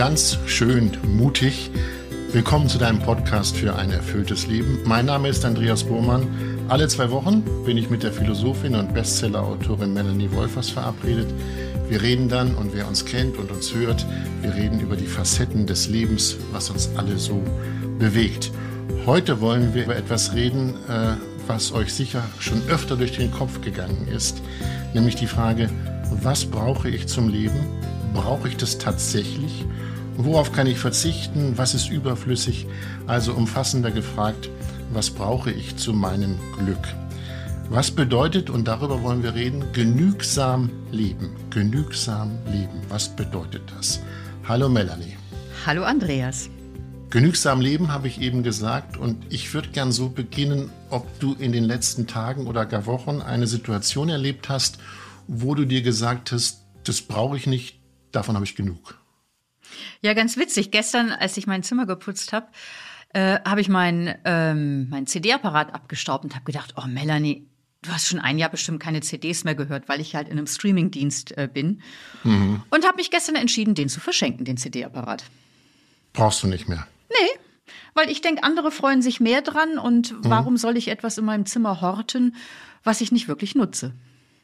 ganz schön mutig. Willkommen zu deinem Podcast für ein erfülltes Leben. Mein Name ist Andreas Bohrmann. Alle zwei Wochen bin ich mit der Philosophin und Bestseller-Autorin Melanie Wolfers verabredet. Wir reden dann, und wer uns kennt und uns hört, wir reden über die Facetten des Lebens, was uns alle so bewegt. Heute wollen wir über etwas reden, äh, was euch sicher schon öfter durch den Kopf gegangen ist, nämlich die Frage, was brauche ich zum Leben? Brauche ich das tatsächlich? Worauf kann ich verzichten? Was ist überflüssig? Also umfassender gefragt, was brauche ich zu meinem Glück? Was bedeutet, und darüber wollen wir reden, genügsam leben? Genügsam leben. Was bedeutet das? Hallo Melanie. Hallo Andreas. Genügsam leben habe ich eben gesagt und ich würde gern so beginnen, ob du in den letzten Tagen oder gar Wochen eine Situation erlebt hast, wo du dir gesagt hast, das brauche ich nicht, davon habe ich genug. Ja, ganz witzig. Gestern, als ich mein Zimmer geputzt habe, äh, habe ich meinen ähm, mein CD-Apparat abgestaubt und habe gedacht, oh Melanie, du hast schon ein Jahr bestimmt keine CDs mehr gehört, weil ich halt in einem Streamingdienst äh, bin. Mhm. Und habe mich gestern entschieden, den zu verschenken, den CD-Apparat. Brauchst du nicht mehr? Nee, weil ich denke, andere freuen sich mehr dran und mhm. warum soll ich etwas in meinem Zimmer horten, was ich nicht wirklich nutze?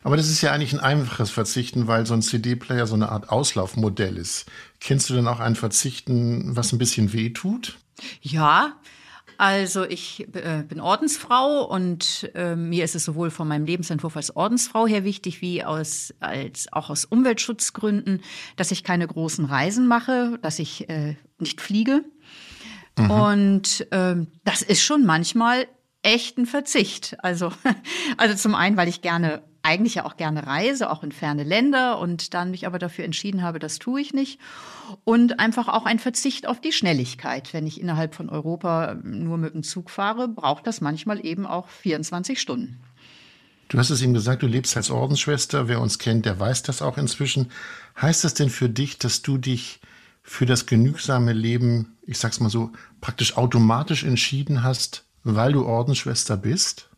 Aber das ist ja eigentlich ein einfaches Verzichten, weil so ein CD-Player so eine Art Auslaufmodell ist. Kennst du denn auch ein Verzichten, was ein bisschen weh tut? Ja, also ich äh, bin Ordensfrau und äh, mir ist es sowohl von meinem Lebensentwurf als Ordensfrau her wichtig, wie aus, als auch aus Umweltschutzgründen, dass ich keine großen Reisen mache, dass ich äh, nicht fliege. Mhm. Und ähm, das ist schon manchmal echt ein Verzicht. Also, also zum einen, weil ich gerne eigentlich ja auch gerne reise, auch in ferne Länder und dann mich aber dafür entschieden habe, das tue ich nicht. Und einfach auch ein Verzicht auf die Schnelligkeit. Wenn ich innerhalb von Europa nur mit dem Zug fahre, braucht das manchmal eben auch 24 Stunden. Du hast es ihm gesagt, du lebst als Ordensschwester. Wer uns kennt, der weiß das auch inzwischen. Heißt das denn für dich, dass du dich für das genügsame Leben, ich sag's mal so, praktisch automatisch entschieden hast, weil du Ordensschwester bist?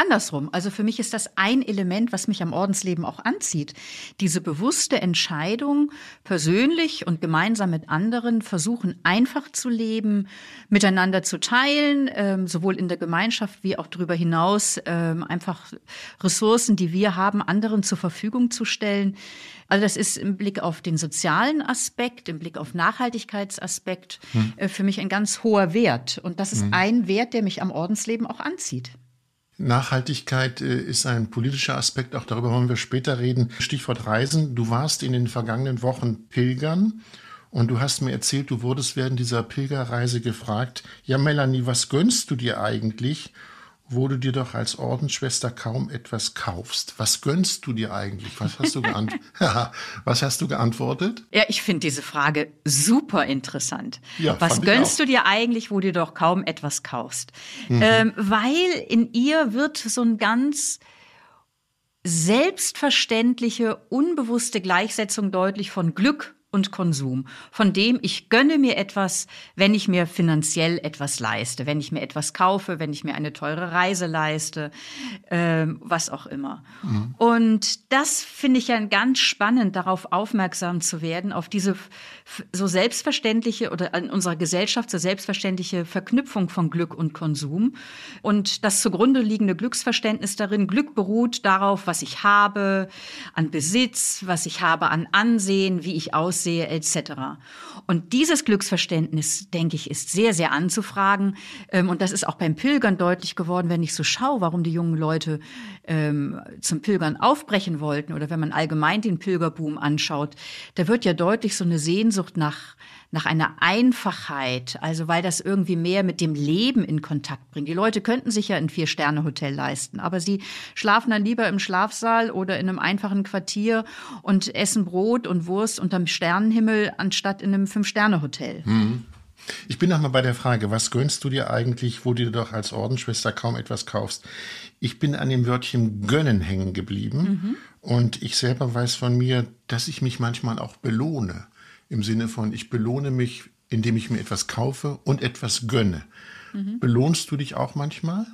Andersrum. Also für mich ist das ein Element, was mich am Ordensleben auch anzieht. Diese bewusste Entscheidung, persönlich und gemeinsam mit anderen versuchen, einfach zu leben, miteinander zu teilen, ähm, sowohl in der Gemeinschaft wie auch darüber hinaus, ähm, einfach Ressourcen, die wir haben, anderen zur Verfügung zu stellen. Also das ist im Blick auf den sozialen Aspekt, im Blick auf Nachhaltigkeitsaspekt hm. äh, für mich ein ganz hoher Wert. Und das ist hm. ein Wert, der mich am Ordensleben auch anzieht. Nachhaltigkeit äh, ist ein politischer Aspekt, auch darüber wollen wir später reden. Stichwort Reisen. Du warst in den vergangenen Wochen pilgern und du hast mir erzählt, du wurdest während dieser Pilgerreise gefragt, ja Melanie, was gönnst du dir eigentlich? Wo du dir doch als Ordensschwester kaum etwas kaufst. Was gönnst du dir eigentlich? Was hast du, geant was hast du geantwortet? Ja, ich finde diese Frage super interessant. Ja, was gönnst du dir eigentlich, wo du doch kaum etwas kaufst? Mhm. Ähm, weil in ihr wird so ein ganz selbstverständliche, unbewusste Gleichsetzung deutlich von Glück und Konsum, von dem ich gönne mir etwas, wenn ich mir finanziell etwas leiste, wenn ich mir etwas kaufe, wenn ich mir eine teure Reise leiste, äh, was auch immer. Mhm. Und das finde ich ja ganz spannend, darauf aufmerksam zu werden, auf diese so selbstverständliche oder in unserer Gesellschaft so selbstverständliche Verknüpfung von Glück und Konsum. Und das zugrunde liegende Glücksverständnis darin, Glück beruht darauf, was ich habe, an Besitz, was ich habe an Ansehen, wie ich aussehe, aussehe etc. Und dieses Glücksverständnis, denke ich, ist sehr, sehr anzufragen. Ähm, und das ist auch beim Pilgern deutlich geworden, wenn ich so schaue, warum die jungen Leute ähm, zum Pilgern aufbrechen wollten oder wenn man allgemein den Pilgerboom anschaut, da wird ja deutlich so eine Sehnsucht nach nach einer Einfachheit, also weil das irgendwie mehr mit dem Leben in Kontakt bringt. Die Leute könnten sich ja ein Vier-Sterne-Hotel leisten, aber sie schlafen dann lieber im Schlafsaal oder in einem einfachen Quartier und essen Brot und Wurst unterm Sternenhimmel anstatt in einem Fünf-Sterne-Hotel. Mhm. Ich bin nochmal bei der Frage, was gönnst du dir eigentlich, wo du doch als Ordensschwester kaum etwas kaufst? Ich bin an dem Wörtchen gönnen hängen geblieben mhm. und ich selber weiß von mir, dass ich mich manchmal auch belohne im Sinne von, ich belohne mich, indem ich mir etwas kaufe und etwas gönne. Mhm. Belohnst du dich auch manchmal?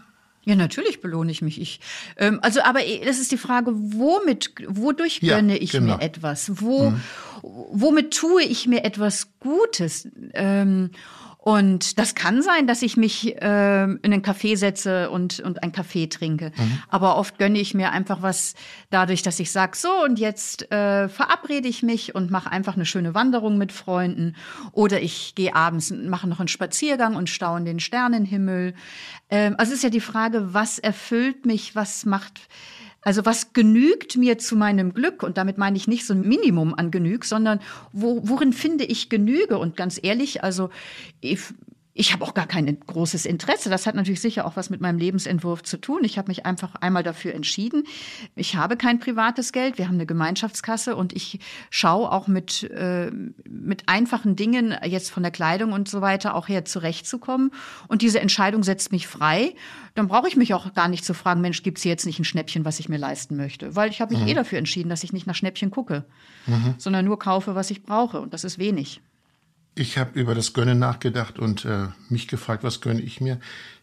Ja, natürlich belohne ich mich. Ich, ähm, also, aber das ist die Frage, womit, wodurch Ja, gönne ich genau. mir etwas? Wo, womit tue ich mir etwas Gutes? Ähm, und das kann sein, dass ich mich ähm, in einen Café setze und, und einen Kaffee trinke. Aber oft gönne ich mir einfach was dadurch, dass ich sage, so und jetzt äh, verabrede ich mich und mache einfach eine schöne Wanderung mit Freunden. Oder ich gehe abends, und mache noch einen Spaziergang und staune den Sternenhimmel. Ähm, also es ist ja die Frage, was erfüllt mich, was macht also was genügt mir zu meinem Glück? Und damit meine ich nicht so ein Minimum an Genüg, sondern wo, worin finde ich Genüge? Und ganz ehrlich, also ich, ich habe auch gar kein großes Interesse. Das hat natürlich sicher auch was mit meinem Lebensentwurf zu tun. Ich habe mich einfach einmal dafür entschieden. Ich habe kein privates Geld. Wir haben eine Gemeinschaftskasse und ich schaue auch mit, äh, mit einfachen Dingen, jetzt von der Kleidung und so weiter, auch her zurechtzukommen. Und diese Entscheidung setzt mich frei. Dann brauche ich mich auch gar nicht zu fragen, Mensch, gibt es hier jetzt nicht ein Schnäppchen, was ich mir leisten möchte? Weil ich habe mich eh dafür entschieden, dass ich nicht nach Schnäppchen gucke, sondern nur kaufe, was ich brauche. Und das ist wenig. Ich habe über das Gönnen nachgedacht und äh, mich gefragt, was gönne ich mir.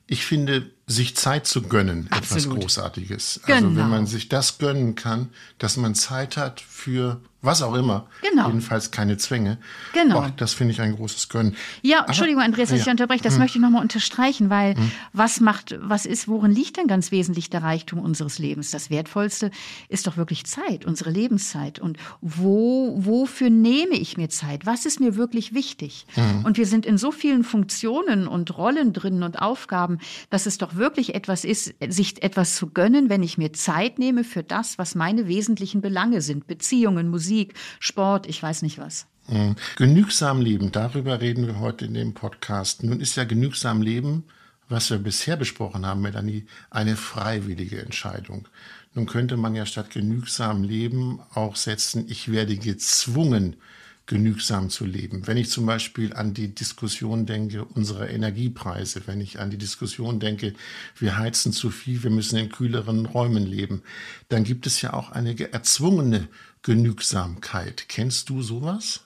Ich finde, sich Zeit zu gönnen, etwas Absolut. Großartiges. Also Genau. wenn man sich das gönnen kann, dass man Zeit hat für was auch immer, Genau. jedenfalls keine Zwänge. Genau. Och, das finde ich ein großes Gönnen. Ja, Entschuldigung, Andreas, dass ich ja. unterbreche. Das möchte ich nochmal unterstreichen, weil was macht, was ist, worin liegt denn ganz wesentlich der Reichtum unseres Lebens? Das Wertvollste ist doch wirklich Zeit, unsere Lebenszeit. Und wo, wofür nehme ich mir Zeit? Was ist mir wirklich wichtig? Und wir sind in so vielen Funktionen und Rollen drin und Aufgaben, dass es doch wirklich etwas ist, sich etwas zu gönnen, wenn ich mir Zeit nehme für das, was meine wesentlichen Belange sind. Beziehungen, Musik, Sport, ich weiß nicht was. Mhm. Genügsam leben, darüber reden wir heute in dem Podcast. Nun ist ja genügsam leben, was wir bisher besprochen haben, Melanie, eine freiwillige Entscheidung. Nun könnte man ja statt genügsam leben auch setzen, ich werde gezwungen, genügsam zu leben. Wenn ich zum Beispiel an die Diskussion denke unserer Energiepreise, wenn ich an die Diskussion denke, wir heizen zu viel, wir müssen in kühleren Räumen leben, dann gibt es ja auch eine erzwungene Genügsamkeit. Kennst du sowas?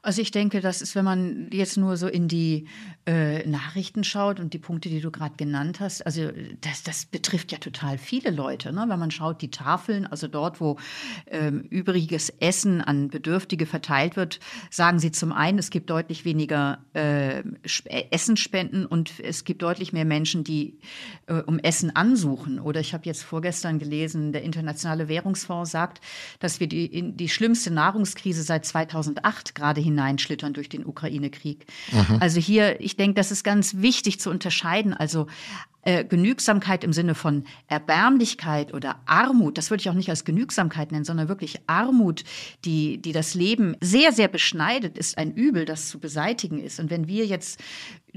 Also ich denke, das ist, wenn man jetzt nur so in die äh, Nachrichten schaut und die Punkte, die du gerade genannt hast, also das, das betrifft ja total viele Leute. Ne? Wenn man schaut, die Tafeln, also dort, wo ähm, übriges Essen an Bedürftige verteilt wird, sagen sie zum einen, es gibt deutlich weniger äh, Sp- äh, Essensspenden und es gibt deutlich mehr Menschen, die äh, um Essen ansuchen. Oder ich habe jetzt vorgestern gelesen, der Internationale Währungsfonds sagt, dass wir die, in die schlimmste Nahrungskrise seit 2008 gerade hineinschlittern durch den Ukraine-Krieg. Also hier, ich denke, das ist ganz wichtig zu unterscheiden. Also äh, Genügsamkeit im Sinne von Erbärmlichkeit oder Armut, das würde ich auch nicht als Genügsamkeit nennen, sondern wirklich Armut, die, die das Leben sehr, sehr beschneidet, ist ein Übel, das zu beseitigen ist. Und wenn wir jetzt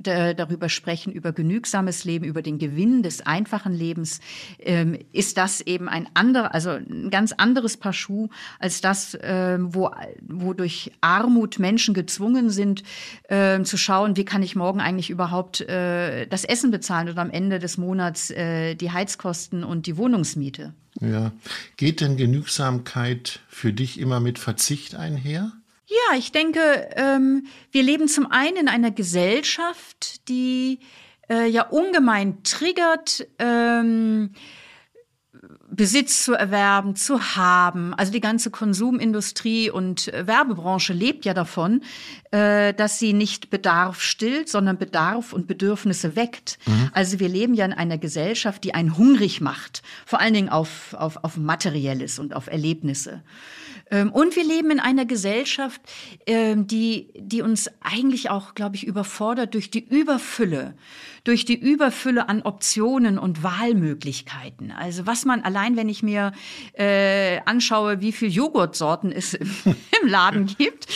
da, darüber sprechen, über genügsames Leben, über den Gewinn des einfachen Lebens, ähm, ist das eben ein anderer, also ein ganz anderes Paar Schuh als das, ähm, wo, wo durch Armut Menschen gezwungen sind, ähm, zu schauen, wie kann ich morgen eigentlich überhaupt äh, das Essen bezahlen oder am Ende des Monats äh, die Heizkosten und die Wohnungsmiete. Ja. Geht denn Genügsamkeit für dich immer mit Verzicht einher? Ja, ich denke, ähm, wir leben zum einen in einer Gesellschaft, die äh, ja ungemein triggert, ähm, Besitz zu erwerben, zu haben. Also die ganze Konsumindustrie und äh, Werbebranche lebt ja davon, äh, dass sie nicht Bedarf stillt, sondern Bedarf und Bedürfnisse weckt. Also wir leben ja in einer Gesellschaft, die einen hungrig macht, vor allen Dingen auf, auf, auf Materielles und auf Erlebnisse. Ähm, Und wir leben in einer Gesellschaft, ähm, die, die uns eigentlich auch, glaube ich, überfordert durch die Überfülle, durch die Überfülle an Optionen und Wahlmöglichkeiten. Also was man allein, wenn ich mir äh, anschaue, wie viel Joghurtsorten es im, im Laden gibt,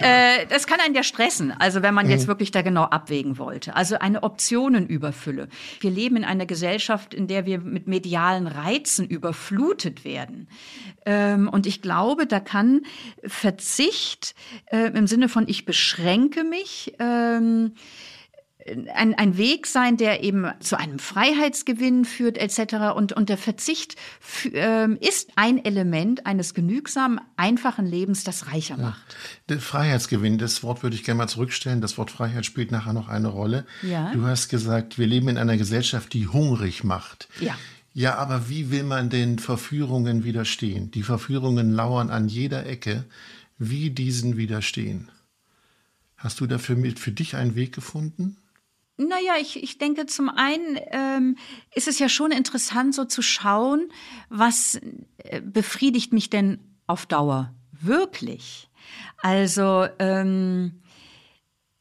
äh, das kann einen ja stressen. Also wenn man jetzt wirklich da genau abwägen wollte. Also eine Optionenüberfülle. Wir leben in einer Gesellschaft, in der wir mit medialen Reizen überflutet werden. Ähm, und ich glaube, da kann Verzicht äh, im Sinne von ich beschränke mich, ähm, ein, ein Weg sein, der eben zu einem Freiheitsgewinn führt etc. Und, und der Verzicht äh, ist ein Element eines genügsamen, einfachen Lebens, das reicher macht. Der Freiheitsgewinn, das Wort würde ich gerne mal zurückstellen. Das Wort Freiheit spielt nachher noch eine Rolle. Ja. Du hast gesagt, wir leben in einer Gesellschaft, die hungrig macht. Ja. Ja, aber wie will man den Verführungen widerstehen? Die Verführungen lauern an jeder Ecke. Wie diesen widerstehen? Hast du dafür mit für dich einen Weg gefunden? Naja, ich, ich denke, zum einen ähm, ist es ja schon interessant, so zu schauen, was äh, befriedigt mich denn auf Dauer wirklich. Also ähm,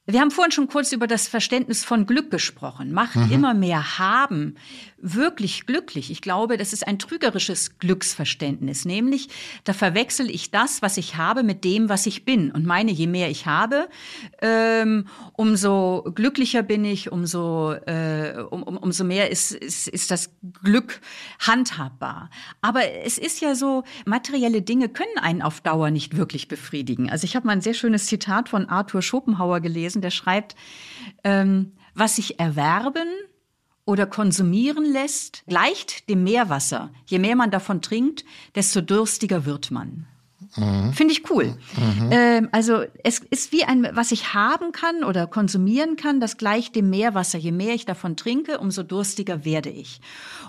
wir haben vorhin schon kurz über das Verständnis von Glück gesprochen. Macht mhm. immer mehr haben wirklich glücklich. Ich glaube, das ist ein trügerisches Glücksverständnis, nämlich da verwechsel ich das, was ich habe, mit dem, was ich bin. Und meine, je mehr ich habe, ähm, umso glücklicher bin ich, umso, äh, um, um, umso mehr ist, ist, ist das Glück handhabbar. Aber es ist ja so, materielle Dinge können einen auf Dauer nicht wirklich befriedigen. Also ich habe mal ein sehr schönes Zitat von Arthur Schopenhauer gelesen, der schreibt, ähm, was sich erwerben, oder konsumieren lässt, gleicht dem Meerwasser. Je mehr man davon trinkt, desto durstiger wird man. Mhm. Finde ich cool. Mhm. Ähm, also es ist wie ein, was ich haben kann oder konsumieren kann, das gleicht dem Meerwasser. Je mehr ich davon trinke, umso durstiger werde ich.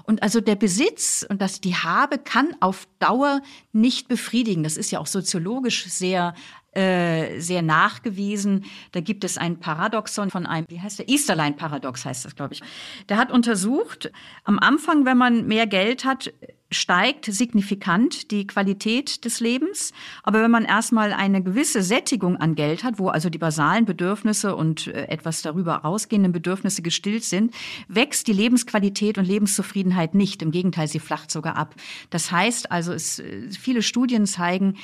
Und also der Besitz und das die habe kann auf Dauer nicht befriedigen. Das ist ja auch soziologisch sehr äh, sehr nachgewiesen. Da gibt es ein Paradoxon von einem, wie heißt der? Easterline-Paradox heißt das, glaube ich. Der hat untersucht, am Anfang, wenn man mehr Geld hat, steigt signifikant die Qualität des Lebens. Aber wenn man erstmal eine gewisse Sättigung an Geld hat, wo also die basalen Bedürfnisse und äh, etwas darüber ausgehenden Bedürfnisse gestillt sind, wächst die Lebensqualität und Lebenszufriedenheit nicht. Im Gegenteil, sie flacht sogar ab. Das heißt also, es, äh, viele Studien zeigen,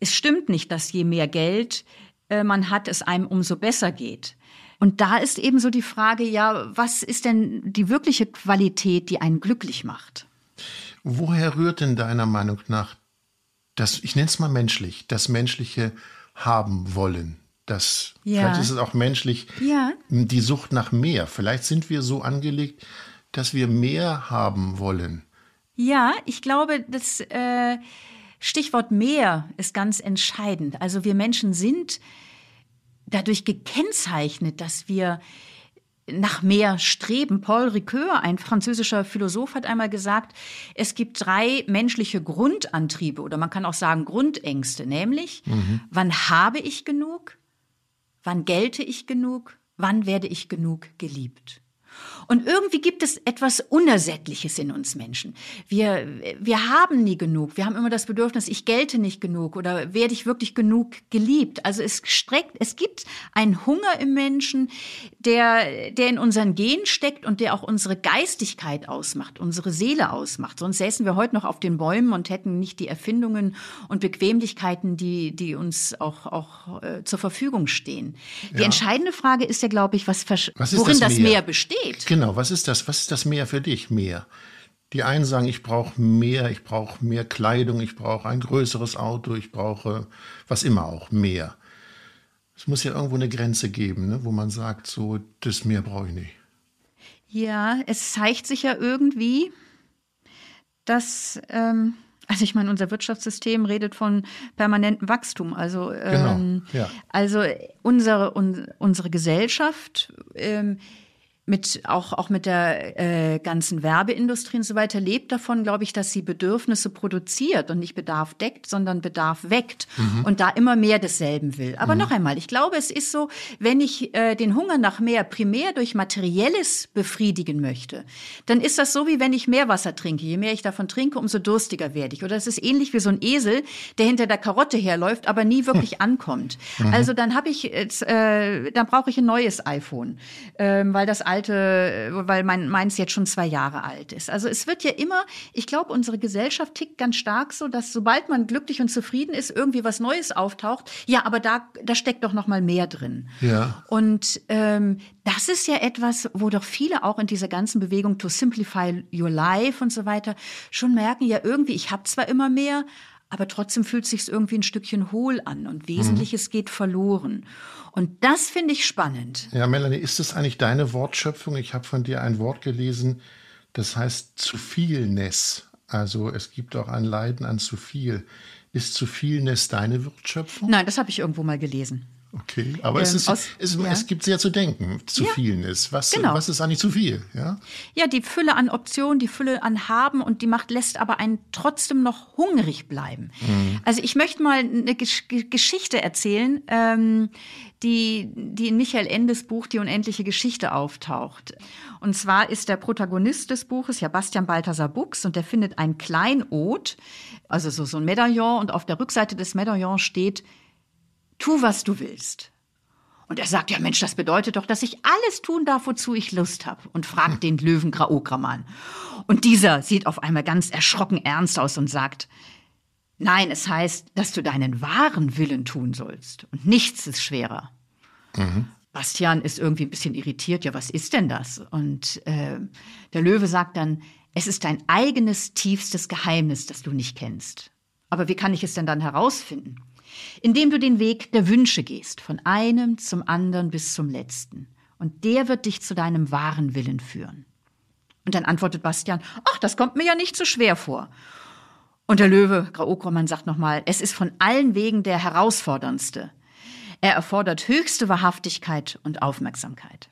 es stimmt nicht, dass je mehr Geld äh, man hat, es einem umso besser geht. Und da ist eben so die Frage, ja, was ist denn die wirkliche Qualität, die einen glücklich macht? Woher rührt denn deiner Meinung nach das, ich nenne es mal menschlich, das menschliche haben wollen? Das, ja. Vielleicht ist es auch menschlich, ja. die Sucht nach mehr. Vielleicht sind wir so angelegt, dass wir mehr haben wollen. Ja, ich glaube, das äh, Stichwort mehr ist ganz entscheidend. Also wir Menschen sind dadurch gekennzeichnet, dass wir nach mehr streben. Paul Ricoeur, ein französischer Philosoph, hat einmal gesagt, es gibt drei menschliche Grundantriebe oder man kann auch sagen Grundängste, nämlich mhm. wann habe ich genug, wann gelte ich genug, wann werde ich genug geliebt. Und irgendwie gibt es etwas Unersättliches in uns Menschen. Wir, wir haben nie genug. Wir haben immer das Bedürfnis, ich gelte nicht genug oder werde ich wirklich genug geliebt. Also es streckt, es gibt einen Hunger im Menschen, der, der in unseren Genen steckt und der auch unsere Geistigkeit ausmacht, unsere Seele ausmacht. Sonst säßen wir heute noch auf den Bäumen und hätten nicht die Erfindungen und Bequemlichkeiten, die, die uns auch, auch äh, zur Verfügung stehen. Die entscheidende Frage ist ja, glaube ich, was, was worin das, das Meer besteht geht. Genau, was ist das? Was ist das Meer für dich? Mehr. Die einen sagen, ich brauche mehr, ich brauche mehr Kleidung, ich brauche ein größeres Auto, ich brauche was immer auch, mehr. Es muss ja irgendwo eine Grenze geben, ne, wo man sagt, so, das mehr brauche ich nicht. Ja, es zeigt sich ja irgendwie, dass, ähm, also ich meine, unser Wirtschaftssystem redet von permanentem Wachstum. Also, genau, ähm, ja. also unsere, un, unsere Gesellschaft ähm, mit auch auch mit der äh, ganzen Werbeindustrie und so weiter lebt davon, glaube ich, dass sie Bedürfnisse produziert und nicht Bedarf deckt, sondern Bedarf weckt mhm. und da immer mehr desselben will. Aber mhm. noch einmal, ich glaube, es ist so, wenn ich äh, den Hunger nach mehr primär durch materielles befriedigen möchte, dann ist das so wie wenn ich mehr Wasser trinke. Je mehr ich davon trinke, umso durstiger werde ich. Oder es ist ähnlich wie so ein Esel, der hinter der Karotte herläuft, aber nie wirklich hm. ankommt. Mhm. Also dann habe ich jetzt, äh, dann brauche ich ein neues iPhone, äh, weil das alte alte, weil mein, meins jetzt schon zwei Jahre alt ist. Also es wird ja immer, ich glaube, unsere Gesellschaft tickt ganz stark so, dass sobald man glücklich und zufrieden ist, irgendwie was Neues auftaucht. Ja, aber da, da steckt doch noch mal mehr drin. Ja. Und ähm, das ist ja etwas, wo doch viele auch in dieser ganzen Bewegung to simplify your life und so weiter schon merken, ja irgendwie, ich habe zwar immer mehr, aber trotzdem fühlt es sich irgendwie ein Stückchen hohl an und Wesentliches mhm. geht verloren. Und das finde ich spannend. Ja, Melanie, ist das eigentlich deine Wortschöpfung? Ich habe von dir ein Wort gelesen, das heißt zu vielness. Also es gibt auch ein Leiden an zu viel. Ist zu vielness deine Wortschöpfung? Nein, das habe ich irgendwo mal gelesen. Okay, aber ähm, es, ist, aus, es, ja. es, gibt sehr zu denken, zu ja, vielen ist. Was, genau. was ist eigentlich zu viel? Ja? ja, die Fülle an Optionen, die Fülle an Haben und die Macht lässt aber einen trotzdem noch hungrig bleiben. Mhm. Also ich möchte mal eine Gesch Geschichte erzählen, ähm, die, die in Michael Endes Buch Die unendliche Geschichte auftaucht. Und zwar ist der Protagonist des Buches ja Bastian Balthasar Buchs und der findet ein Kleinod, also so, so ein Medaillon und auf der Rückseite des Medaillons steht tu, was du willst. Und er sagt, ja Mensch, das bedeutet doch, dass ich alles tun darf, wozu ich Lust habe. Und fragt den Löwen Graograman. Und dieser sieht auf einmal ganz erschrocken ernst aus und sagt, nein, es heißt, dass du deinen wahren Willen tun sollst. Und nichts ist schwerer. Mhm. Bastian ist irgendwie ein bisschen irritiert. Ja, was ist denn das? Und äh, der Löwe sagt dann, es ist dein eigenes tiefstes Geheimnis, das du nicht kennst. Aber wie kann ich es denn dann herausfinden? Indem du den Weg der Wünsche gehst, von einem zum anderen bis zum letzten. Und der wird dich zu deinem wahren Willen führen. Und dann antwortet Bastian, ach, das kommt mir ja nicht so schwer vor. Und der Löwe, Graokroman, sagt nochmal, es ist von allen Wegen der herausforderndste. Er erfordert höchste Wahrhaftigkeit und Aufmerksamkeit.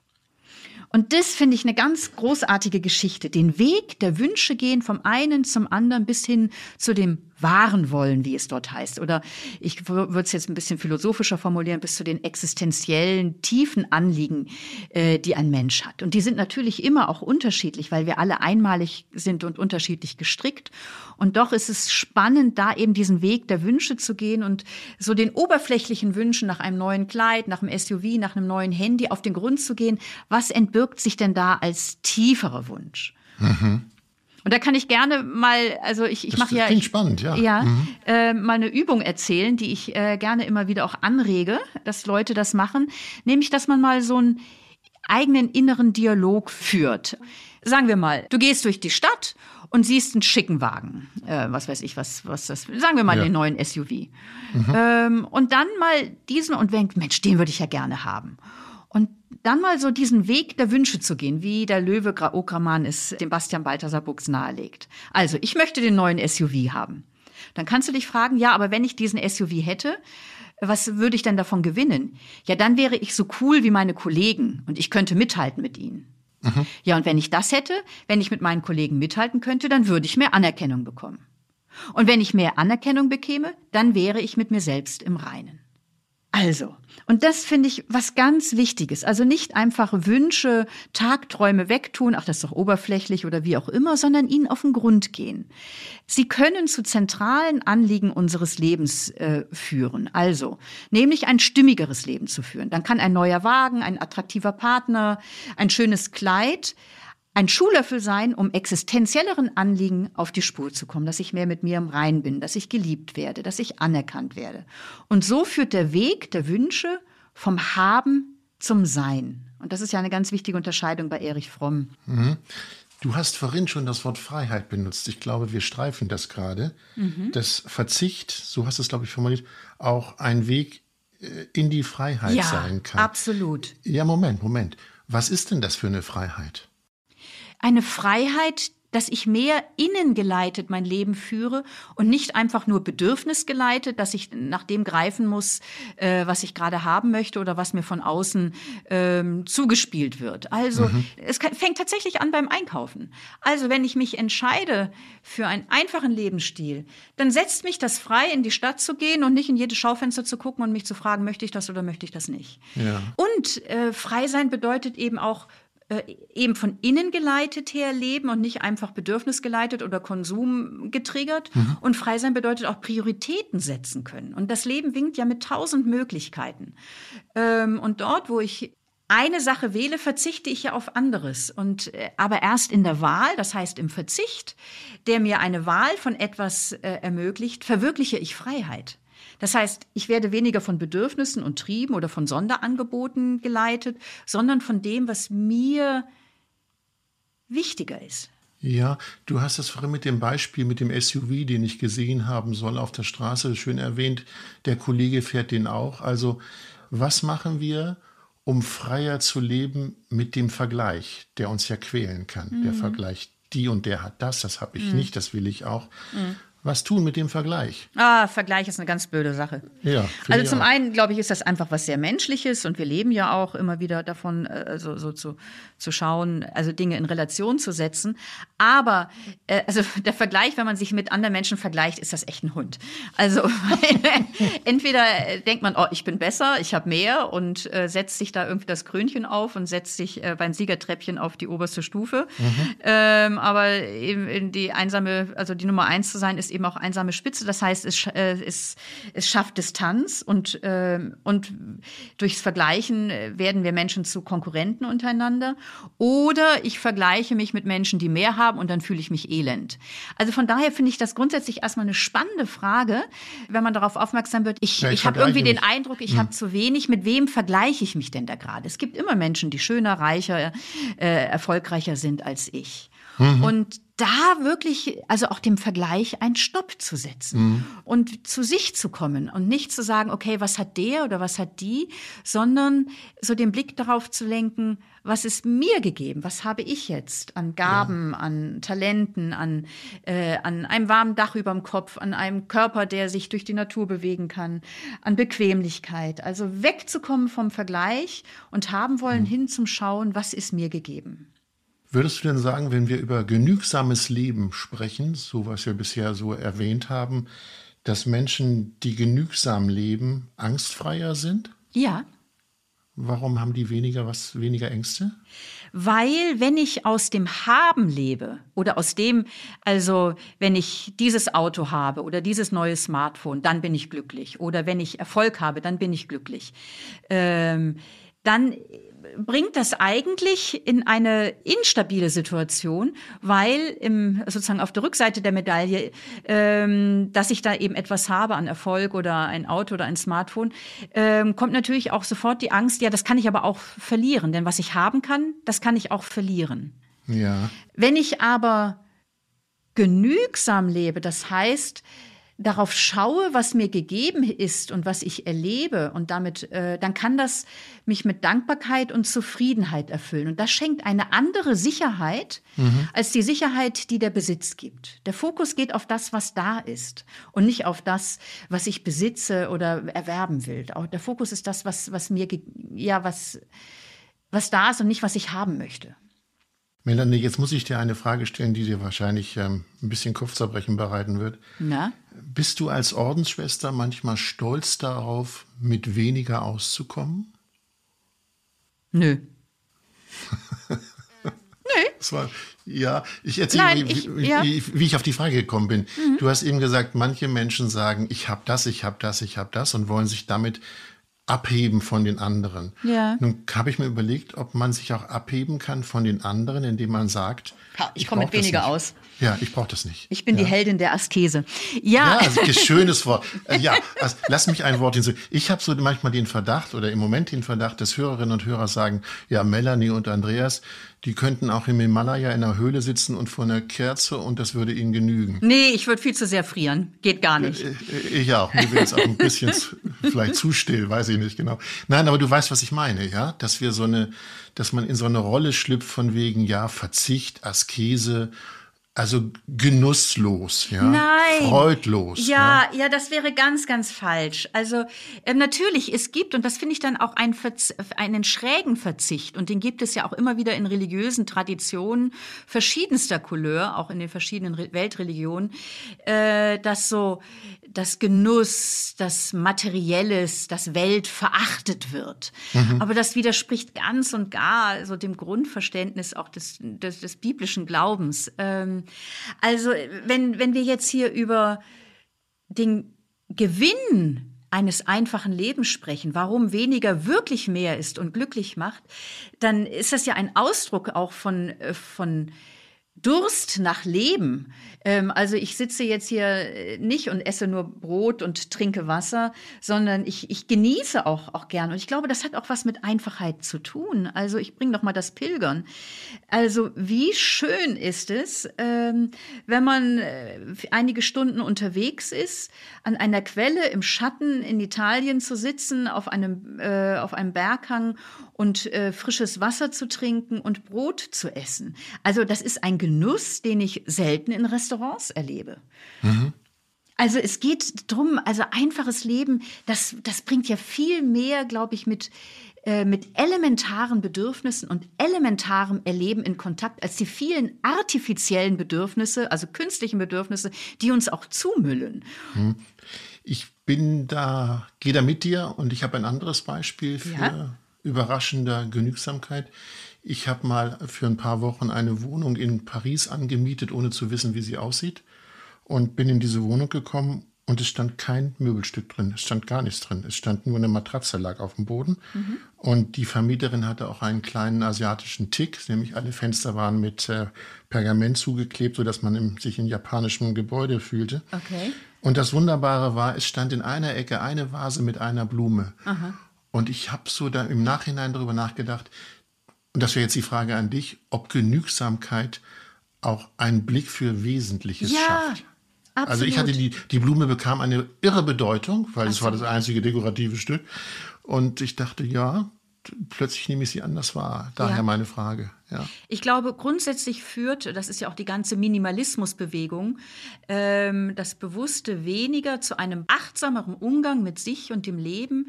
Und das finde ich eine ganz großartige Geschichte. Den Weg der Wünsche gehen vom einen zum anderen bis hin zu dem wahren wollen, wie es dort heißt. Oder ich würde es jetzt ein bisschen philosophischer formulieren, bis zu den existenziellen, tiefen Anliegen, äh, die ein Mensch hat. Und die sind natürlich immer auch unterschiedlich, weil wir alle einmalig sind und unterschiedlich gestrickt. Und doch ist es spannend, da eben diesen Weg der Wünsche zu gehen und so den oberflächlichen Wünschen nach einem neuen Kleid, nach einem SUV, nach einem neuen Handy auf den Grund zu gehen. Was entbirgt sich denn da als tieferer Wunsch? Mhm. Und da kann ich gerne mal, also ich, ich mache ja, klingt spannend, ja, ja mhm. äh, mal eine Übung erzählen, die ich äh, gerne immer wieder auch anrege, dass Leute das machen, nämlich, dass man mal so einen eigenen inneren Dialog führt. Sagen wir mal, du gehst durch die Stadt und siehst einen schicken Wagen, äh, was weiß ich, was, was das, sagen wir mal ja. den neuen SUV. Mhm. Ähm, und dann mal diesen und denkt, Mensch, den würde ich ja gerne haben. Dann mal so diesen Weg der Wünsche zu gehen, wie der Löwe Okraman es dem Bastian Balthasar Buchs nahelegt. Also, ich möchte den neuen SUV haben. Dann kannst du dich fragen, ja, aber wenn ich diesen SUV hätte, was würde ich denn davon gewinnen? Ja, dann wäre ich so cool wie meine Kollegen und ich könnte mithalten mit ihnen. Mhm. Ja, und wenn ich das hätte, wenn ich mit meinen Kollegen mithalten könnte, dann würde ich mehr Anerkennung bekommen. Und wenn ich mehr Anerkennung bekäme, dann wäre ich mit mir selbst im Reinen. Also, und das finde ich was ganz Wichtiges. Also nicht einfach Wünsche, Tagträume wegtun, ach, das ist doch oberflächlich oder wie auch immer, sondern ihnen auf den Grund gehen. Sie können zu zentralen Anliegen unseres Lebens äh, führen. Also, nämlich ein stimmigeres Leben zu führen. Dann kann ein neuer Wagen, ein attraktiver Partner, ein schönes Kleid ein Schuhlöffel sein, um existenzielleren Anliegen auf die Spur zu kommen, dass ich mehr mit mir im Rein bin, dass ich geliebt werde, dass ich anerkannt werde. Und so führt der Weg der Wünsche vom Haben zum Sein. Und das ist ja eine ganz wichtige Unterscheidung bei Erich Fromm. Mhm. Du hast vorhin schon das Wort Freiheit benutzt. Ich glaube, wir streifen das gerade. Mhm. Das Verzicht, so hast du es, glaube ich, formuliert, auch ein Weg äh, in die Freiheit ja, sein kann. Absolut. Ja, Moment, Moment. Was ist denn das für eine Freiheit? Eine Freiheit, dass ich mehr innengeleitet mein Leben führe und nicht einfach nur bedürfnisgeleitet, dass ich nach dem greifen muss, äh, was ich gerade haben möchte oder was mir von außen ähm, zugespielt wird. Also mhm. es kann, fängt tatsächlich an beim Einkaufen. Also wenn ich mich entscheide für einen einfachen Lebensstil, dann setzt mich das frei, in die Stadt zu gehen und nicht in jedes Schaufenster zu gucken und mich zu fragen, möchte ich das oder möchte ich das nicht. Ja. Und äh, frei sein bedeutet eben auch äh, eben von innen geleitet her leben und nicht einfach bedürfnisgeleitet oder Konsum getriggert. Mhm. Und frei sein bedeutet auch Prioritäten setzen können. Und das Leben winkt ja mit tausend Möglichkeiten. Ähm, und dort, wo ich eine Sache wähle, verzichte ich ja auf anderes. Und äh, aber erst in der Wahl, das heißt im Verzicht, der mir eine Wahl von etwas äh, ermöglicht, verwirkliche ich Freiheit. Das heißt, ich werde weniger von Bedürfnissen und Trieben oder von Sonderangeboten geleitet, sondern von dem, was mir wichtiger ist. Ja, du hast das vorhin mit dem Beispiel mit dem SUV, den ich gesehen haben soll auf der Straße, schön erwähnt. Der Kollege fährt den auch. Also, was machen wir, um freier zu leben mit dem Vergleich, der uns ja quälen kann? Mhm. Der Vergleich, die und der hat das, das habe ich mhm. nicht, das will ich auch. Mhm was tun mit dem Vergleich? Ah, Vergleich ist eine ganz blöde Sache. Ja, also zum auch. einen, glaube ich, ist das einfach was sehr Menschliches und wir leben ja auch immer wieder davon, also so zu, zu schauen, also Dinge in Relation zu setzen. Aber äh, also der Vergleich, wenn man sich mit anderen Menschen vergleicht, ist das echt ein Hund. Also entweder denkt man, oh, ich bin besser, ich habe mehr und äh, setzt sich da irgendwie das Krönchen auf und setzt sich äh, beim Siegertreppchen auf die oberste Stufe. Mhm. Ähm, aber eben die einsame, also die Nummer eins zu sein, ist eben auch einsame Spitze. Das heißt, es, äh, es, es schafft Distanz und, äh, und durchs Vergleichen äh, werden wir Menschen zu Konkurrenten untereinander. Oder ich vergleiche mich mit Menschen, die mehr haben und dann fühle ich mich elend. Also von daher finde ich das grundsätzlich erstmal eine spannende Frage, wenn man darauf aufmerksam wird. Ich, ja, ich, ich habe irgendwie mich. den Eindruck, ich hm. habe zu wenig. Mit wem vergleiche ich mich denn da gerade? Es gibt immer Menschen, die schöner, reicher, äh, erfolgreicher sind als ich. Mhm. Und da wirklich, also auch dem Vergleich einen Stopp zu setzen mhm. und zu sich zu kommen und nicht zu sagen, okay, was hat der oder was hat die, sondern so den Blick darauf zu lenken, was ist mir gegeben, was habe ich jetzt an Gaben, ja. an Talenten, an, äh, an einem warmen Dach über dem Kopf, an einem Körper, der sich durch die Natur bewegen kann, an Bequemlichkeit. Also wegzukommen vom Vergleich und haben wollen mhm. hin zum Schauen, was ist mir gegeben. Würdest du denn sagen, wenn wir über genügsames Leben sprechen, so was wir bisher so erwähnt haben, dass Menschen, die genügsam leben, angstfreier sind? Ja. Warum haben die weniger was, weniger Ängste? Weil wenn ich aus dem Haben lebe oder aus dem, also wenn ich dieses Auto habe oder dieses neue Smartphone, dann bin ich glücklich. Oder wenn ich Erfolg habe, dann bin ich glücklich. Ähm, dann bringt das eigentlich in eine instabile Situation, weil im, sozusagen auf der Rückseite der Medaille, ähm, dass ich da eben etwas habe an Erfolg oder ein Auto oder ein Smartphone, ähm, kommt natürlich auch sofort die Angst, ja, das kann ich aber auch verlieren, denn was ich haben kann, das kann ich auch verlieren. Ja. Wenn ich aber genügsam lebe, das heißt, darauf schaue, was mir gegeben ist und was ich erlebe und damit, äh, dann kann das mich mit Dankbarkeit und Zufriedenheit erfüllen. Und das schenkt eine andere Sicherheit mhm. als die Sicherheit, die der Besitz gibt. Der Fokus geht auf das, was da ist und nicht auf das, was ich besitze oder erwerben will. Auch der Fokus ist das, was, was mir, ja, was, was da ist und nicht, was ich haben möchte. Melanie, jetzt muss ich dir eine Frage stellen, die dir wahrscheinlich ähm, ein bisschen Kopfzerbrechen bereiten wird. Na? Bist du als Ordensschwester manchmal stolz darauf, mit weniger auszukommen? Nö. Das war, ja, ich erzähle, Nein, wie, ich, wie, ja. wie, wie, ich auf die Frage gekommen bin. Mhm. Du hast eben gesagt, manche Menschen sagen, ich habe das, ich habe das, ich habe das und wollen sich damit abheben von den anderen. Ja. Nun habe ich mir überlegt, ob man sich auch abheben kann von den anderen, indem man sagt, ich, komme mit weniger aus. Ja, ich brauche das nicht. Ich bin ja. die Heldin der Askese. Ja, ja also, schönes Wort. Äh, ja, also, lass mich ein Wort hinzu. Ich habe so manchmal den Verdacht oder im Moment den Verdacht, dass Hörerinnen und Hörer sagen, ja, Melanie und Andreas, die könnten auch im Himalaya in einer Höhle sitzen und vor einer Kerze und das würde ihnen genügen. Nee, ich würde viel zu sehr frieren. Geht gar nicht. Äh, äh, ich auch. Mir wäre jetzt auch ein bisschen vielleicht zu still, weiß ich nicht genau. Nein, aber du weißt, was ich meine, ja? Dass wir so eine, dass man in so eine Rolle schlüpft von wegen, ja, Verzicht, Askese also genusslos, ja, Nein. freudlos. Ja, ja, ja, das wäre ganz, ganz falsch. Also äh, natürlich, es gibt und das finde ich dann auch ein Verz einen schrägen Verzicht und den gibt es ja auch immer wieder in religiösen Traditionen verschiedenster Couleur, auch in den verschiedenen Re Weltreligionen, äh, dass so das Genuss, das Materielles, das Welt verachtet wird. Mhm. Aber das widerspricht ganz und gar so dem Grundverständnis auch des, des, des biblischen Glaubens. Ähm, also wenn, wenn wir jetzt hier über den Gewinn eines einfachen Lebens sprechen, warum weniger wirklich mehr ist und glücklich macht, dann ist das ja ein Ausdruck auch von, äh, von Durst nach Leben. Ähm, also ich sitze jetzt hier äh, nicht und esse nur Brot und trinke Wasser, sondern ich, ich genieße auch, auch gern. Und ich glaube, das hat auch was mit Einfachheit zu tun. Also ich bringe noch mal das Pilgern. Also wie schön ist es, ähm, wenn man äh, einige Stunden unterwegs ist, an einer Quelle im Schatten in Italien zu sitzen, auf einem, äh, auf einem Berghang und frisches Wasser zu trinken und Brot zu essen. Also das ist ein Genuss, den ich selten in Restaurants erlebe. Mhm. Also es geht drum, also einfaches Leben, das, das bringt ja viel mehr, glaube ich, mit, äh, mit elementaren Bedürfnissen und elementarem Erleben in Kontakt als die vielen artifiziellen Bedürfnisse, also künstlichen Bedürfnisse, die uns auch zumüllen. Mhm. Ich bin da, gehe da mit dir und ich habe ein anderes Beispiel für ja? überraschende Genügsamkeit. Ich habe mal für ein paar Wochen eine Wohnung in Paris angemietet, ohne zu wissen, wie sie aussieht. Und bin in diese Wohnung gekommen und es stand kein Möbelstück drin. Es stand gar nichts drin. Es stand nur eine Matratze lag auf dem Boden. Mhm. Und die Vermieterin hatte auch einen kleinen asiatischen Tick, nämlich alle Fenster waren mit äh, Pergament zugeklebt, sodass man im, sich in japanischem Gebäude fühlte. Okay. Und das Wunderbare war, es stand in einer Ecke eine Vase mit einer Blume. Aha. Und ich habe so da im Nachhinein darüber nachgedacht, und das wäre jetzt die Frage an dich, ob Genügsamkeit auch einen Blick für Wesentliches ja, schafft. Absolut. Also ich hatte die, die Blume bekam eine irre Bedeutung, weil es war das einzige dekorative Stück. Und ich dachte, ja, plötzlich nehme ich sie anders wahr. Daher ja. meine Frage. Ja. Ich glaube, grundsätzlich führt, das ist ja auch die ganze Minimalismusbewegung, ähm, das bewusste Weniger zu einem achtsameren Umgang mit sich und dem Leben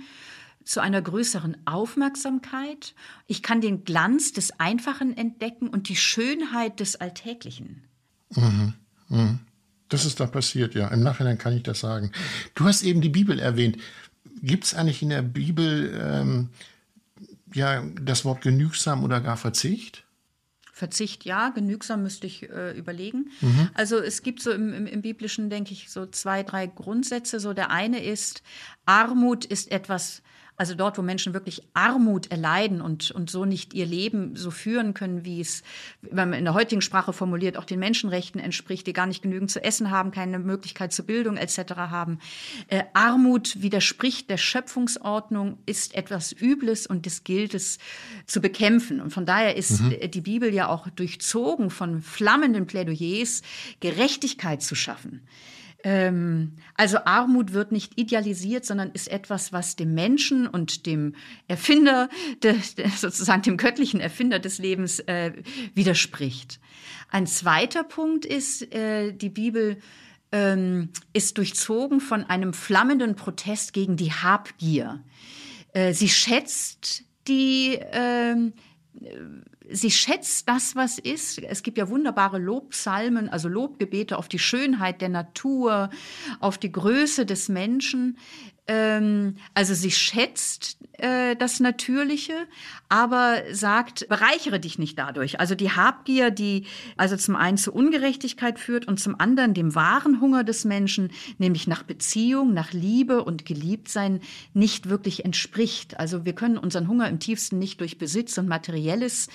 zu einer größeren Aufmerksamkeit. Ich kann den Glanz des Einfachen entdecken und die Schönheit des Alltäglichen. Mhm. Mhm. Das ist da passiert, ja. Im Nachhinein kann ich das sagen. Du hast eben die Bibel erwähnt. Gibt es eigentlich in der Bibel ähm, ja das Wort genügsam oder gar Verzicht? Verzicht ja, genügsam müsste ich äh, überlegen. Mhm. Also es gibt so im, im, im, Biblischen, denke ich, so zwei, drei Grundsätze. So der eine ist, Armut ist etwas, also dort, wo Menschen wirklich Armut erleiden und, und so nicht ihr Leben so führen können, wie es, wenn man in der heutigen Sprache formuliert, auch den Menschenrechten entspricht, die gar nicht genügend zu essen haben, keine Möglichkeit zur Bildung etc. haben. Äh, Armut widerspricht der Schöpfungsordnung, ist etwas Übles und das gilt es zu bekämpfen. Und von daher ist mhm. die Bibel ja auch durchzogen von flammenden Plädoyers, Gerechtigkeit zu schaffen. Ähm, also Armut wird nicht idealisiert, sondern ist etwas, was dem Menschen und dem Erfinder, de, de, sozusagen dem göttlichen Erfinder des Lebens äh, widerspricht. Ein zweiter Punkt ist, äh, die Bibel ähm, ist durchzogen von einem flammenden Protest gegen die Habgier. Äh, sie schätzt die ähm, sie schätzt das, was ist. Es gibt ja wunderbare Lobpsalmen, also Lobgebete auf die Schönheit der Natur, auf die Größe des Menschen. Ähm, also sie schätzt äh, das Natürliche, aber sagt, bereichere dich nicht dadurch. Also die Habgier, die also zum einen zu Ungerechtigkeit führt und zum anderen dem wahren Hunger des Menschen, nämlich nach Beziehung, nach Liebe und Geliebtsein, nicht wirklich entspricht. Also wir können unseren Hunger im tiefsten nicht durch Besitz und Materielles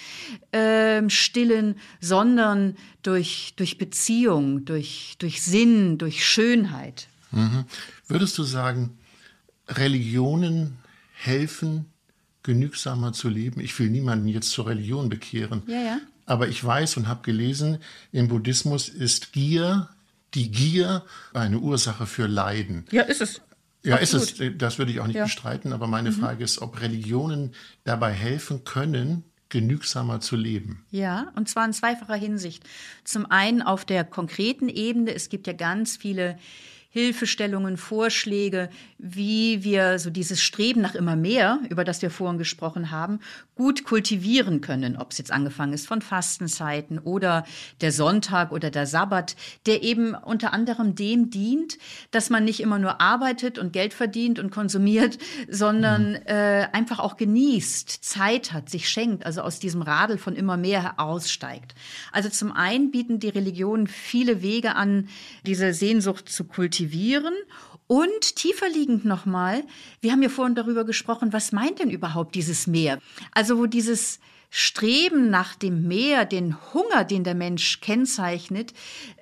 äh, stillen, sondern durch, durch Beziehung, durch, durch Sinn, durch Schönheit. Mhm. Würdest du sagen, Religionen helfen, genügsamer zu leben. Ich will niemanden jetzt zur Religion bekehren. Ja, ja. Aber ich weiß und habe gelesen, im Buddhismus ist Gier, die Gier, eine Ursache für Leiden. Ja, ist es. Ja, Absolut. ist es. Das würde ich auch nicht ja. bestreiten. Aber meine mhm. Frage ist, ob Religionen dabei helfen können, genügsamer zu leben. Ja, und zwar in zweifacher Hinsicht. Zum einen auf der konkreten Ebene. Es gibt ja ganz viele Hilfestellungen, Vorschläge, wie wir so dieses Streben nach immer mehr, über das wir vorhin gesprochen haben, gut kultivieren können, ob es jetzt angefangen ist von Fastenzeiten oder der Sonntag oder der Sabbat, der eben unter anderem dem dient, dass man nicht immer nur arbeitet und Geld verdient und konsumiert, sondern mhm. äh, einfach auch genießt, Zeit hat, sich schenkt, also aus diesem Radel von immer mehr aussteigt. Also zum einen bieten die Religionen viele Wege an, diese Sehnsucht zu kultivieren kultivieren Und tiefer liegend nochmal, wir haben ja vorhin darüber gesprochen, was meint denn überhaupt dieses Meer? Also wo dieses Streben nach dem Meer, den Hunger, den der Mensch kennzeichnet,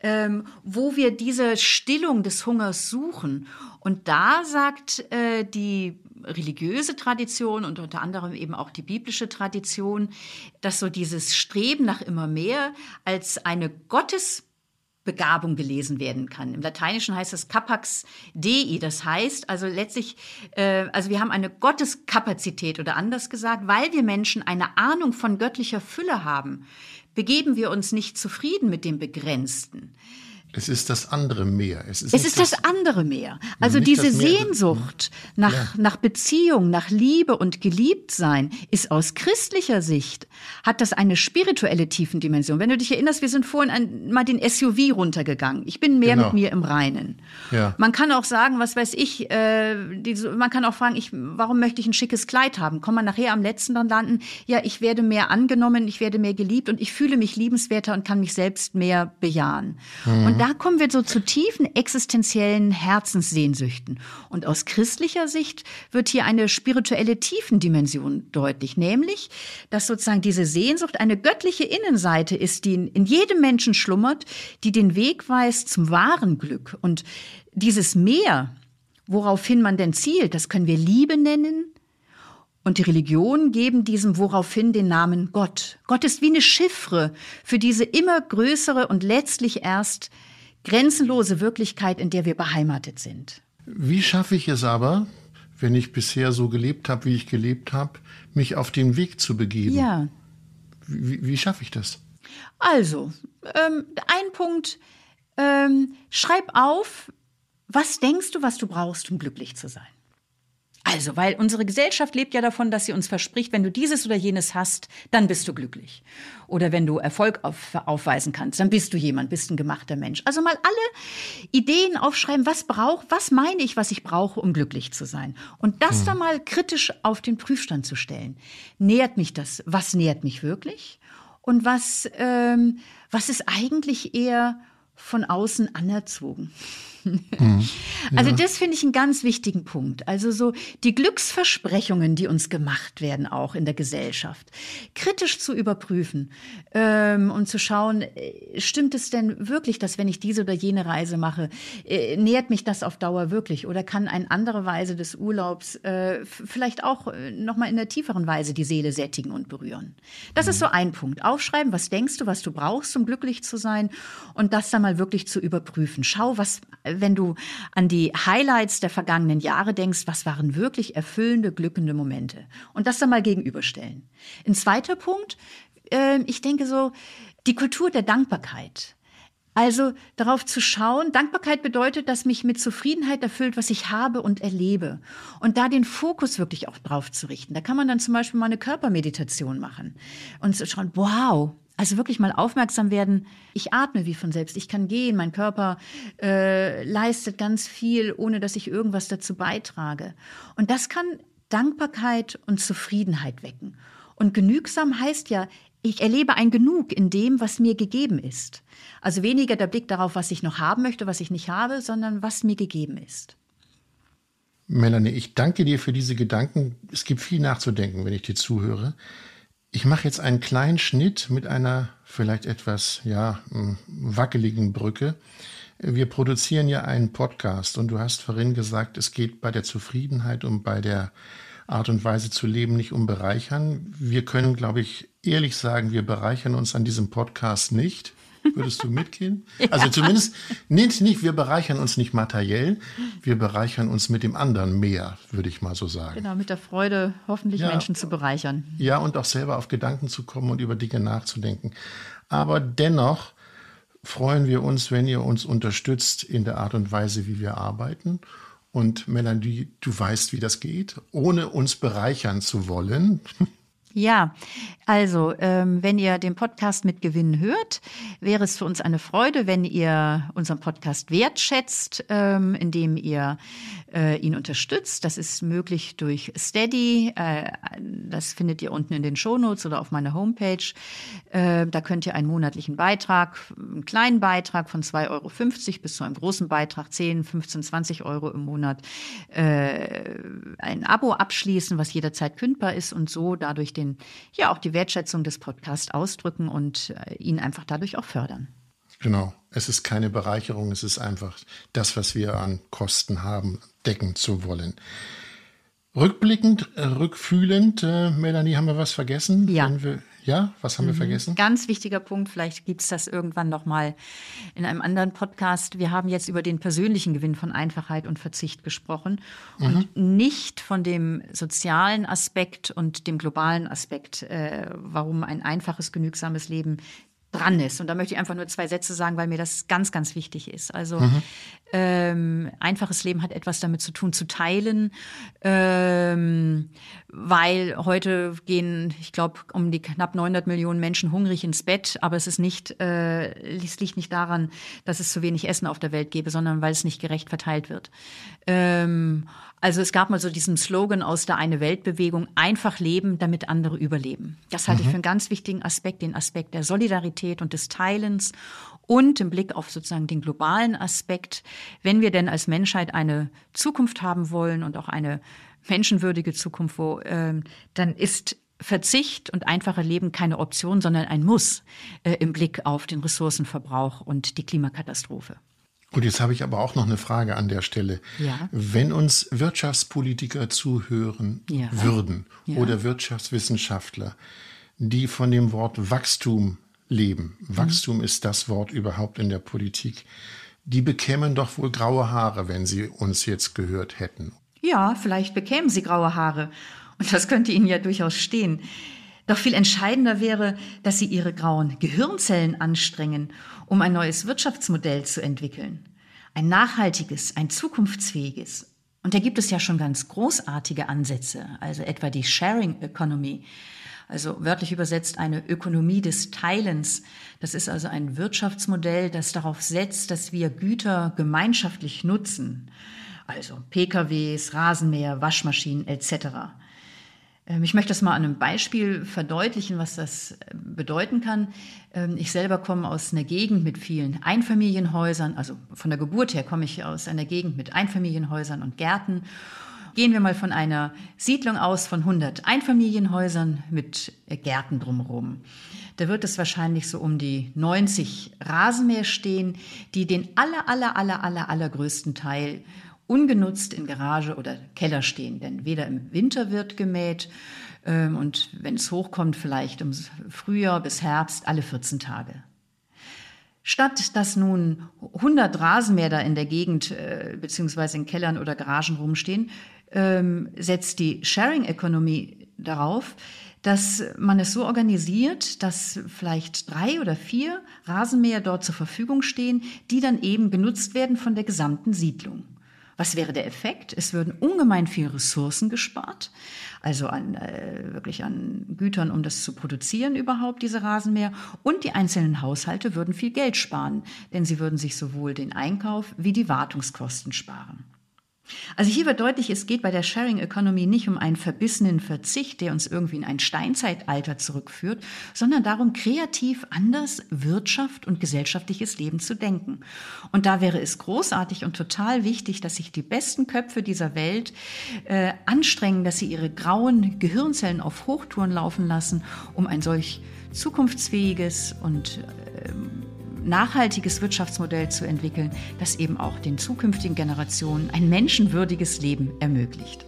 ähm, wo wir diese Stillung des Hungers suchen. Und da sagt äh, die religiöse Tradition und unter anderem eben auch die biblische Tradition, dass so dieses Streben nach immer mehr als eine Gottes Begabung gelesen werden kann. Im Lateinischen heißt es capax dei, das heißt also letztlich, äh, also wir haben eine Gotteskapazität oder anders gesagt, weil wir Menschen eine Ahnung von göttlicher Fülle haben, begeben wir uns nicht zufrieden mit dem Begrenzten. Es ist das andere Meer. Es ist, es ist das, das, andere Meer. Also diese Sehnsucht nach, ja. nach Beziehung, nach Liebe und Geliebtsein ist aus christlicher Sicht, hat das eine spirituelle Tiefendimension. Wenn du dich erinnerst, wir sind vorhin ein, mal den SUV runtergegangen. Ich bin mehr genau. mit mir im Reinen. Ja. Man kann auch sagen, was weiß ich, äh, die, man kann auch fragen, ich, warum möchte ich ein schickes Kleid haben? Kommt man nachher am letzten dann landen? Ja, ich werde mehr angenommen, ich werde mehr geliebt und ich fühle mich liebenswerter und kann mich selbst mehr bejahen. Mhm. Da kommen wir so zu tiefen existenziellen Herzenssehnsüchten. Und aus christlicher Sicht wird hier eine spirituelle Tiefendimension deutlich, nämlich, dass sozusagen diese Sehnsucht eine göttliche Innenseite ist, die in jedem Menschen schlummert, die den Weg weist zum wahren Glück. Und dieses Meer, woraufhin man denn zielt, das können wir Liebe nennen, und die Religionen geben diesem woraufhin den Namen Gott. Gott ist wie eine Chiffre für diese immer größere und letztlich erst grenzenlose Wirklichkeit, in der wir beheimatet sind. Wie schaffe ich es aber, wenn ich bisher so gelebt habe, wie ich gelebt habe, mich auf den Weg zu begeben? Ja. Wie, wie schaffe ich das? Also, ähm, ein Punkt, ähm, schreib auf, was denkst du, was du brauchst, um glücklich zu sein? Also, weil unsere Gesellschaft lebt ja davon, dass sie uns verspricht, wenn du dieses oder jenes hast, dann bist du glücklich. Oder wenn du Erfolg auf, aufweisen kannst, dann bist du jemand, bist ein gemachter Mensch. Also mal alle Ideen aufschreiben, was braucht, was meine ich, was ich brauche, um glücklich zu sein. Und das hm. dann mal kritisch auf den Prüfstand zu stellen. Nährt mich das? Was nährt mich wirklich? Und was, ähm, was ist eigentlich eher von außen anerzogen? Mhm. Also das finde ich einen ganz wichtigen Punkt. Also so die Glücksversprechungen, die uns gemacht werden, auch in der Gesellschaft, kritisch zu überprüfen ähm, und zu schauen, äh, stimmt es denn wirklich, dass wenn ich diese oder jene Reise mache, äh, nährt mich das auf Dauer wirklich oder kann eine andere Weise des Urlaubs äh, vielleicht auch äh, noch mal in der tieferen Weise die Seele sättigen und berühren. Das mhm. ist so ein Punkt. Aufschreiben, was denkst du, was du brauchst, um glücklich zu sein und das dann mal wirklich zu überprüfen. Schau, was wenn du an die Highlights der vergangenen Jahre denkst, was waren wirklich erfüllende, glückende Momente? Und das dann mal gegenüberstellen. Ein zweiter Punkt, äh, ich denke so, die Kultur der Dankbarkeit. Also darauf zu schauen, Dankbarkeit bedeutet, dass mich mit Zufriedenheit erfüllt, was ich habe und erlebe. Und da den Fokus wirklich auch drauf zu richten. Da kann man dann zum Beispiel mal eine Körpermeditation machen und zu schauen, wow, also wirklich mal aufmerksam werden, ich atme wie von selbst, ich kann gehen, mein Körper äh, leistet ganz viel, ohne dass ich irgendwas dazu beitrage. Und das kann Dankbarkeit und Zufriedenheit wecken. Und genügsam heißt ja, ich erlebe ein Genug in dem, was mir gegeben ist. Also weniger der Blick darauf, was ich noch haben möchte, was ich nicht habe, sondern was mir gegeben ist. Melanie, ich danke dir für diese Gedanken. Es gibt viel nachzudenken, wenn ich dir zuhöre. Ich mache jetzt einen kleinen Schnitt mit einer vielleicht etwas ja, wackeligen Brücke. Wir produzieren ja einen Podcast und du hast vorhin gesagt, es geht bei der Zufriedenheit und bei der Art und Weise zu leben nicht um bereichern. Wir können, glaube ich, ehrlich sagen, wir bereichern uns an diesem Podcast nicht. Würdest du mitgehen? ja. Also zumindest nicht, nicht, wir bereichern uns nicht materiell, wir bereichern uns mit dem anderen mehr, würde ich mal so sagen. Genau, mit der Freude, hoffentlich ja, Menschen zu bereichern. Ja, und auch selber auf Gedanken zu kommen und über Dinge nachzudenken. Aber dennoch freuen wir uns, wenn ihr uns unterstützt in der Art und Weise, wie wir arbeiten. Und Melanie, du weißt, wie das geht, ohne uns bereichern zu wollen. Ja, also ähm, wenn ihr den Podcast mit Gewinn hört, wäre es für uns eine Freude, wenn ihr unseren Podcast wertschätzt, ähm, indem ihr äh, ihn unterstützt. Das ist möglich durch Steady. Äh, das findet ihr unten in den Shownotes oder auf meiner Homepage. Äh, da könnt ihr einen monatlichen Beitrag, einen kleinen Beitrag von 2,50 Euro bis zu einem großen Beitrag, 10, 15, 20 Euro im Monat, äh, ein Abo abschließen, was jederzeit kündbar ist und so dadurch den, ja, auch die Wertschätzung des Podcasts ausdrücken und äh, ihn einfach dadurch auch fördern. Genau. Es ist keine Bereicherung, es ist einfach das, was wir an Kosten haben, decken zu wollen. Rückblickend, äh, rückfühlend, äh, Melanie, haben wir was vergessen? Ja. Wir, ja, was haben mhm. wir vergessen? Ganz wichtiger Punkt, vielleicht gibt es das irgendwann noch mal in einem anderen Podcast. Wir haben jetzt über den persönlichen Gewinn von Einfachheit und Verzicht gesprochen mhm. und nicht von dem sozialen Aspekt und dem globalen Aspekt, äh, warum ein einfaches, genügsames Leben dran ist. Und da möchte ich einfach nur zwei Sätze sagen, weil mir das ganz, ganz wichtig ist. Also mhm. Ähm, einfaches Leben hat etwas damit zu tun, zu teilen, ähm, weil heute gehen, ich glaube, um die knapp 900 Millionen Menschen hungrig ins Bett, aber es ist nicht, äh, es liegt nicht daran, dass es zu wenig Essen auf der Welt gäbe, sondern weil es nicht gerecht verteilt wird. Ähm, also es gab mal so diesen Slogan aus der Eine Weltbewegung, einfach leben, damit andere überleben. Das halte mhm. ich für einen ganz wichtigen Aspekt, den Aspekt der Solidarität und des Teilens und im Blick auf sozusagen den globalen Aspekt, wenn wir denn als Menschheit eine Zukunft haben wollen und auch eine menschenwürdige Zukunft, wo, äh, dann ist Verzicht und einfache Leben keine Option, sondern ein Muss äh, im Blick auf den Ressourcenverbrauch und die Klimakatastrophe. Und jetzt habe ich aber auch noch eine Frage an der Stelle. Ja. Wenn uns Wirtschaftspolitiker zuhören ja. würden ja. oder Wirtschaftswissenschaftler, die von dem Wort Wachstum leben, mhm. Wachstum ist das Wort überhaupt in der Politik, die bekämen doch wohl graue Haare, wenn sie uns jetzt gehört hätten. Ja, vielleicht bekämen sie graue Haare. Und das könnte ihnen ja durchaus stehen. Doch viel entscheidender wäre, dass sie ihre grauen Gehirnzellen anstrengen um ein neues Wirtschaftsmodell zu entwickeln. Ein nachhaltiges, ein zukunftsfähiges. Und da gibt es ja schon ganz großartige Ansätze, also etwa die Sharing Economy, also wörtlich übersetzt eine Ökonomie des Teilens. Das ist also ein Wirtschaftsmodell, das darauf setzt, dass wir Güter gemeinschaftlich nutzen, also PKWs, Rasenmäher, Waschmaschinen etc. Ähm, ich möchte das mal an einem Beispiel verdeutlichen, was das äh, bedeuten kann. Ähm, ich selber komme aus einer Gegend mit vielen Einfamilienhäusern, also von der Geburt her komme ich aus einer Gegend mit Einfamilienhäusern und Gärten. Gehen wir mal von einer Siedlung aus von 100 Einfamilienhäusern mit Gärten drumherum. Da wird es wahrscheinlich so um die 90 Rasenmäher stehen, die den aller, aller, aller, aller, allergrößten Teil ungenutzt in Garage oder Keller stehen. Denn weder im Winter wird gemäht ähm, und wenn es hochkommt, vielleicht im Frühjahr bis Herbst alle 14 Tage. Statt dass nun 100 Rasenmäher in der Gegend äh, beziehungsweise in Kellern oder Garagen rumstehen, ähm, setzt die Sharing Economy darauf, dass man es so organisiert, dass vielleicht drei oder vier Rasenmäher dort zur Verfügung stehen, die dann eben genutzt werden von der gesamten Siedlung. Was wäre der Effekt? Es würden ungemein viel Ressourcen gespart, also an, äh, wirklich an Gütern, um das zu produzieren überhaupt, diese Rasenmäher. Und die einzelnen Haushalte würden viel Geld sparen, denn sie würden sich sowohl den Einkauf wie die Wartungskosten sparen. Also hier wird deutlich, es geht bei der Sharing Economy nicht um einen verbissenen Verzicht, der uns irgendwie in ein Steinzeitalter zurückführt, sondern darum, kreativ anders Wirtschaft und gesellschaftliches Leben zu denken. Und da wäre es großartig und total wichtig, dass sich die besten Köpfe dieser Welt äh, anstrengen, dass sie ihre grauen Gehirnzellen auf Hochtouren laufen lassen, um ein solch zukunftsfähiges und äh, nachhaltiges Wirtschaftsmodell zu entwickeln, das eben auch den zukünftigen Generationen ein menschenwürdiges Leben ermöglicht.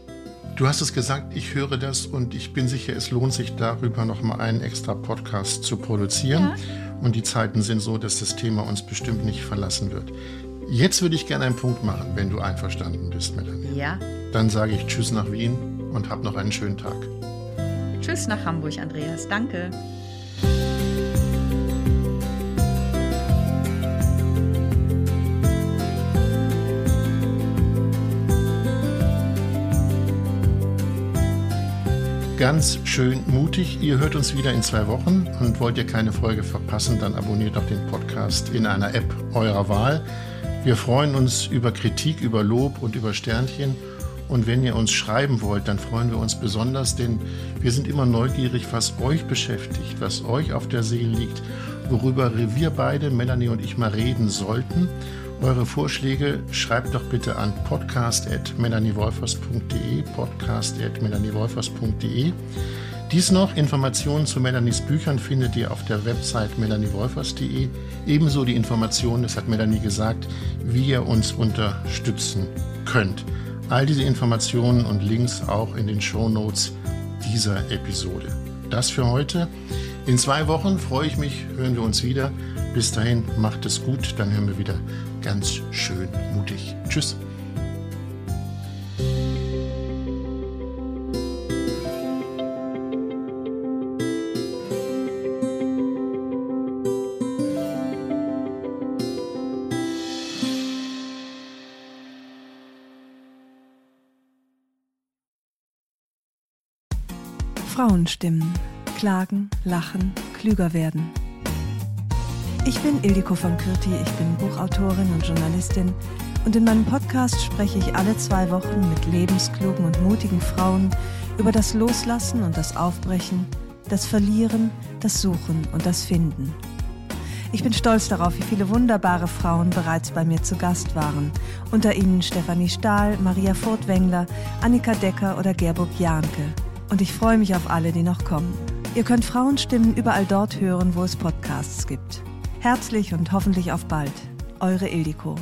Du hast es gesagt, ich höre das und ich bin sicher, es lohnt sich darüber noch mal einen extra Podcast zu produzieren. Ja. Und die Zeiten sind so, dass das Thema uns bestimmt nicht verlassen wird. Jetzt würde ich gerne einen Punkt machen, wenn du einverstanden bist, Melanie. Ja. Dann sage ich Tschüss nach Wien und hab noch einen schönen Tag. Tschüss nach Hamburg, Andreas. Danke. Ganz schön mutig. Ihr hört uns wieder in zwei Wochen und wollt ihr keine Folge verpassen, dann abonniert doch den Podcast in einer App eurer Wahl. Wir freuen uns über Kritik, über Lob und über Sternchen. Und wenn ihr uns schreiben wollt, dann freuen wir uns besonders, denn wir sind immer neugierig, was euch beschäftigt, was euch auf der Seele liegt, worüber wir beide, Melanie und ich, mal reden sollten. Eure Vorschläge schreibt doch bitte an podcast.melaniewolfers.de, podcast.melaniewolfers.de. Dies noch, Informationen zu Melanies Büchern findet ihr auf der Website melaniewolfers.de. Ebenso die Informationen, das hat Melanie gesagt, wie ihr uns unterstützen könnt. All diese Informationen und Links auch in den Show Notes dieser Episode. Das für heute. In zwei Wochen freue ich mich, hören wir uns wieder. Bis dahin, macht es gut, dann hören wir wieder ganz schön mutig. Tschüss. Frauenstimmen. Klagen, lachen, klüger werden. Ich bin Ildiko von Kürti, ich bin Buchautorin und Journalistin und in meinem Podcast spreche ich alle zwei Wochen mit lebensklugen und mutigen Frauen über das Loslassen und das Aufbrechen, das Verlieren, das Suchen und das Finden. Ich bin stolz darauf, wie viele wunderbare Frauen bereits bei mir zu Gast waren. Unter ihnen Stefanie Stahl, Maria Furtwängler, Annika Decker oder Gerburg Jahnke. Und ich freue mich auf alle, die noch kommen. Ihr könnt Frauenstimmen überall dort hören, wo es Podcasts gibt. Herzlich und hoffentlich auf bald. Eure Ildiko.